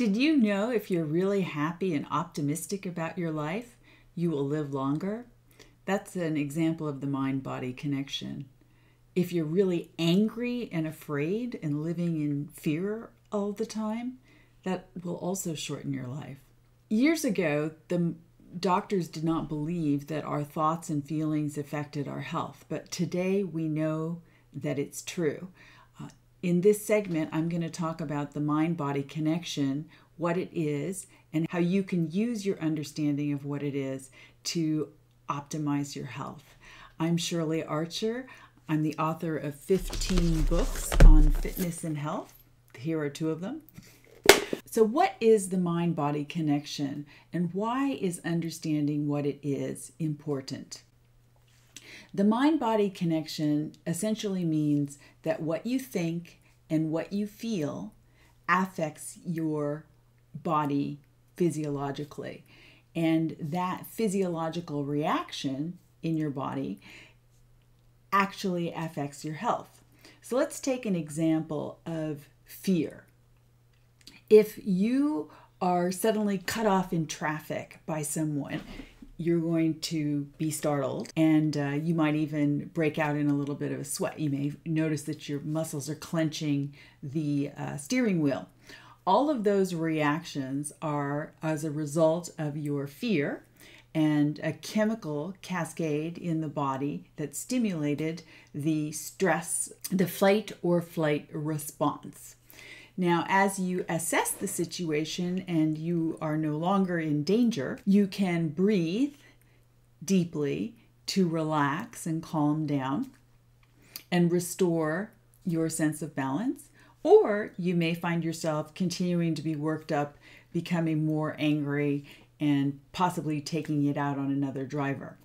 Did you know if you're really happy and optimistic about your life, you will live longer? That's an example of the mind body connection. If you're really angry and afraid and living in fear all the time, that will also shorten your life. Years ago, the doctors did not believe that our thoughts and feelings affected our health, but today we know that it's true. In this segment, I'm going to talk about the mind body connection, what it is, and how you can use your understanding of what it is to optimize your health. I'm Shirley Archer. I'm the author of 15 books on fitness and health. Here are two of them. So, what is the mind body connection, and why is understanding what it is important? The mind body connection essentially means that what you think and what you feel affects your body physiologically. And that physiological reaction in your body actually affects your health. So let's take an example of fear. If you are suddenly cut off in traffic by someone, you're going to be startled and uh, you might even break out in a little bit of a sweat. You may notice that your muscles are clenching the uh, steering wheel. All of those reactions are as a result of your fear and a chemical cascade in the body that stimulated the stress, the fight or flight response. Now, as you assess the situation and you are no longer in danger, you can breathe deeply to relax and calm down and restore your sense of balance. Or you may find yourself continuing to be worked up, becoming more angry, and possibly taking it out on another driver.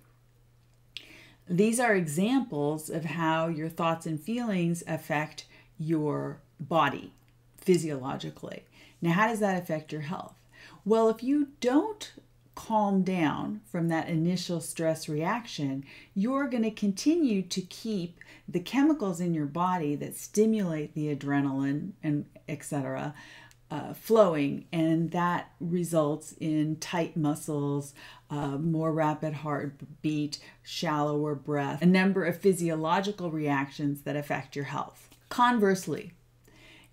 These are examples of how your thoughts and feelings affect your body physiologically. Now, how does that affect your health? Well, if you don't calm down from that initial stress reaction, you're going to continue to keep the chemicals in your body that stimulate the adrenaline and etc. Uh, flowing, and that results in tight muscles, uh, more rapid heartbeat, shallower breath, a number of physiological reactions that affect your health. Conversely,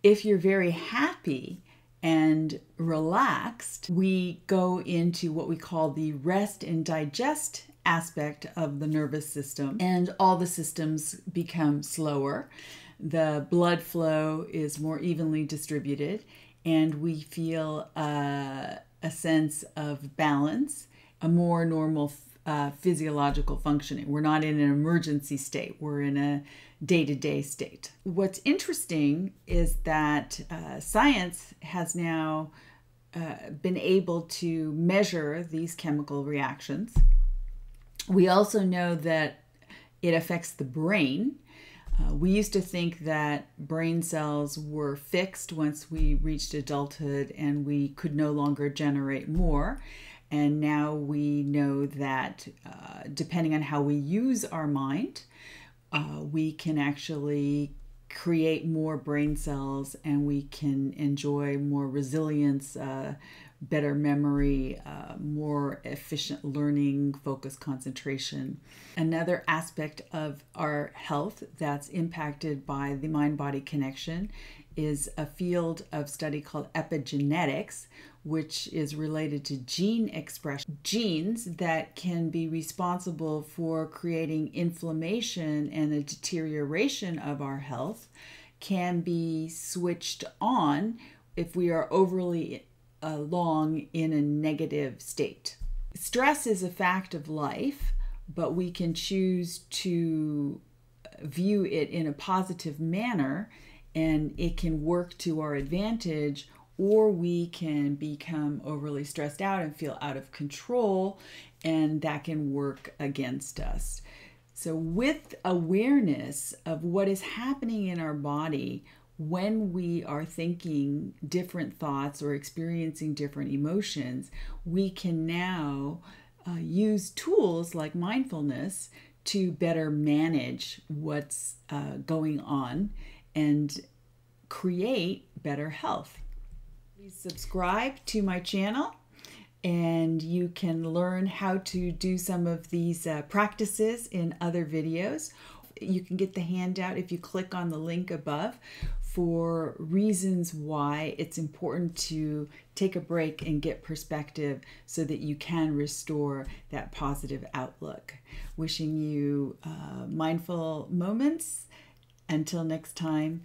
if you're very happy and relaxed, we go into what we call the rest and digest aspect of the nervous system, and all the systems become slower. The blood flow is more evenly distributed, and we feel uh, a sense of balance, a more normal uh, physiological functioning. We're not in an emergency state, we're in a day to day state. What's interesting is that uh, science has now uh, been able to measure these chemical reactions. We also know that it affects the brain. Uh, we used to think that brain cells were fixed once we reached adulthood and we could no longer generate more. And now we know that uh, depending on how we use our mind, uh, we can actually create more brain cells and we can enjoy more resilience, uh, better memory, uh, more efficient learning, focus, concentration. Another aspect of our health that's impacted by the mind body connection is a field of study called epigenetics, which is related to gene expression. Genes that can be responsible for creating inflammation and a deterioration of our health can be switched on if we are overly uh, long in a negative state. Stress is a fact of life, but we can choose to view it in a positive manner and it can work to our advantage or we can become overly stressed out and feel out of control, and that can work against us. So, with awareness of what is happening in our body when we are thinking different thoughts or experiencing different emotions, we can now uh, use tools like mindfulness to better manage what's uh, going on and create better health. Please subscribe to my channel and you can learn how to do some of these uh, practices in other videos. You can get the handout if you click on the link above for reasons why it's important to take a break and get perspective so that you can restore that positive outlook. Wishing you uh, mindful moments. Until next time,